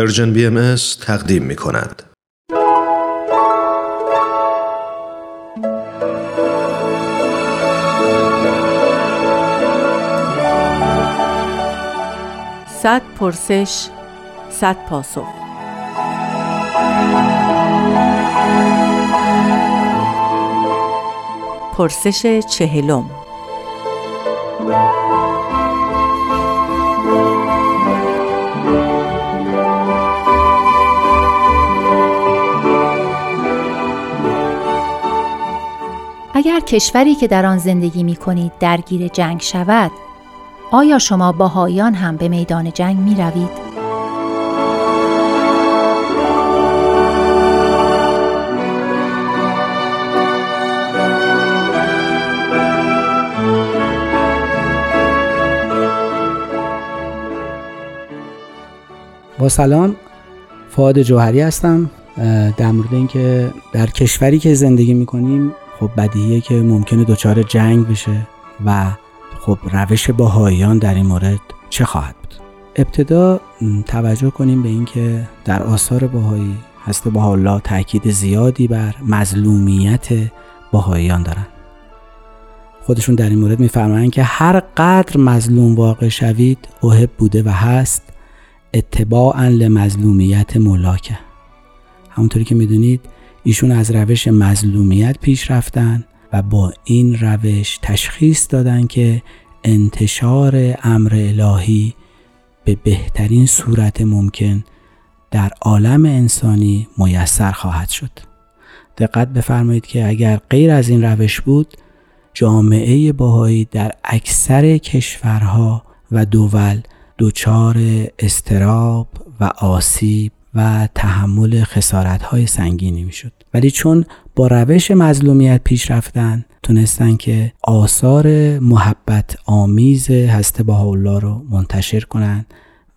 پرژن بی ام تقدیم می کند. صد پرسش صد پاسخ پرسش چهلم اگر کشوری که در آن زندگی می کنید درگیر جنگ شود آیا شما باهایان هم به میدان جنگ می روید؟ با سلام فعاد جوهری هستم در مورد اینکه در کشوری که زندگی می‌کنیم خب بدیهیه که ممکنه دچار جنگ بشه و خب روش باهایان در این مورد چه خواهد بود؟ ابتدا توجه کنیم به اینکه در آثار باهایی هست الله تاکید زیادی بر مظلومیت باهایان دارن. خودشون در این مورد میفرمایند که هر قدر مظلوم واقع شوید اوهب بوده و هست اتباعا لمظلومیت مولاکه. همونطوری که می‌دونید ایشون از روش مظلومیت پیش رفتن و با این روش تشخیص دادن که انتشار امر الهی به بهترین صورت ممکن در عالم انسانی میسر خواهد شد. دقت بفرمایید که اگر غیر از این روش بود جامعه باهایی در اکثر کشورها و دول دچار استراب و آسیب و تحمل خسارت های سنگینی می‌شد. ولی چون با روش مظلومیت پیش رفتن تونستن که آثار محبت آمیز هسته با الله رو منتشر کنند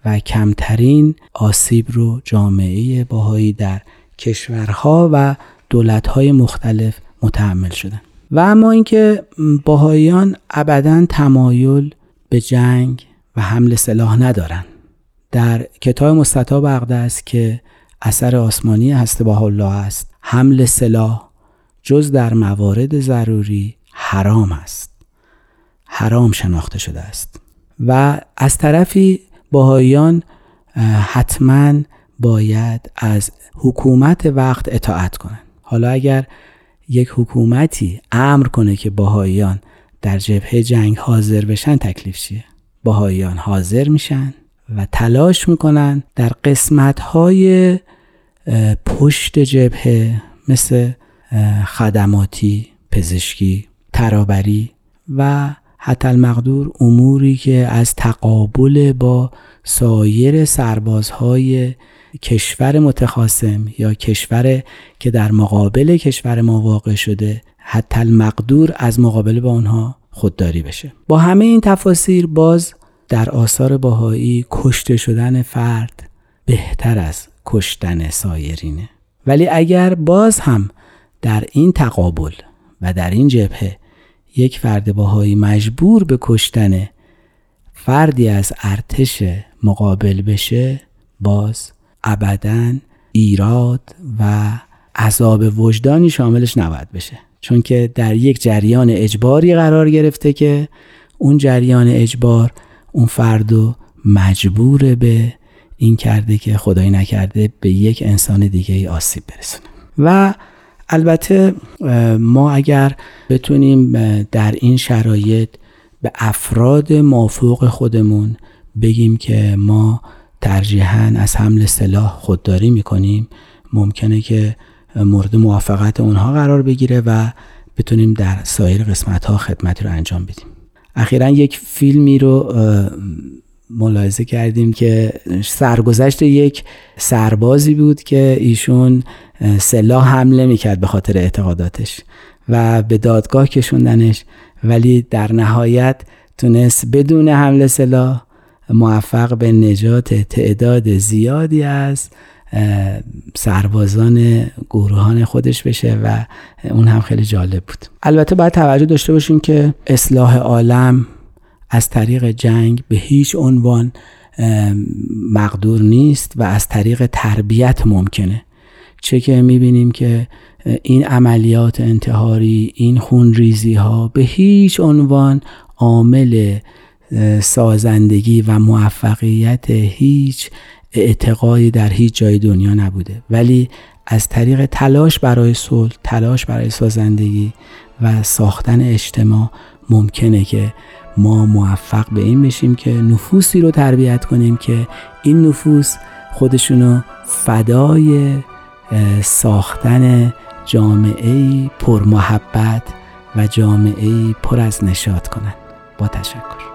و کمترین آسیب رو جامعه باهایی در کشورها و دولتهای مختلف متحمل شدن. و اما اینکه باهاییان ابدا تمایل به جنگ و حمل سلاح ندارن در کتاب مستطاب اقدس که اثر آسمانی هست با الله است حمل سلاح جز در موارد ضروری حرام است. حرام شناخته شده است. و از طرفی باهایان حتما باید از حکومت وقت اطاعت کنند. حالا اگر یک حکومتی امر کنه که باهایان در جبهه جنگ حاضر بشن تکلیف چیه؟ باهایان حاضر میشن. و تلاش می‌کنن در قسمت های پشت جبهه مثل خدماتی پزشکی ترابری و حتی المقدور اموری که از تقابل با سایر سربازهای کشور متخاصم یا کشور که در مقابل کشور ما واقع شده حتی المقدور از مقابله با آنها خودداری بشه. با همه این تفاسیر باز در آثار باهایی کشته شدن فرد بهتر از کشتن سایرینه. ولی اگر باز هم در این تقابل و در این جبهه یک فرد باهایی مجبور به کشتن فردی از ارتش مقابل بشه باز ابدا ایراد و عذاب وجدانی شاملش نباید بشه. چون که در یک جریان اجباری قرار گرفته که اون جریان اجبار اون فردو مجبور به این کرده که خدایی نکرده به یک انسان دیگه ای آسیب برسونه. و البته ما اگر بتونیم در این شرایط به افراد مافوق خودمون بگیم که ما ترجیحاً از حمل سلاح خودداری می‌کنیم ممکنه که مورد موافقت اونها قرار بگیره و بتونیم در سایر قسمت ها خدمتی رو انجام بدیم. اخیرا یک فیلمی رو ملاحظه کردیم که سرگذشت یک سربازی بود که ایشون سلاح حمله می‌کرد به خاطر اعتقاداتش و به دادگاه کشوندنش ولی در نهایت تونست بدون حمله سلاح موفق به نجات تعداد زیادی از سربازان گروهان خودش بشه و اون هم خیلی جالب بود. البته باید توجه داشته باشیم که اصلاح عالم از طریق جنگ به هیچ عنوان مقدور نیست و از طریق تربیت ممکنه. چه که می‌بینیم که این عملیات انتحاری این خونریزی ها به هیچ عنوان عامل سازندگی و موفقیت هیچ اعتقادی در هیچ جای دنیا نبوده. ولی از طریق تلاش برای صلح تلاش برای سازندگی و ساختن اجتماع ممکنه که ما موفق به این بشیم که نفوسی رو تربیت کنیم که این نفوس خودشونو فدای ساختن جامعه پر محبت و جامعه پر از نشاط کنند با تشکر.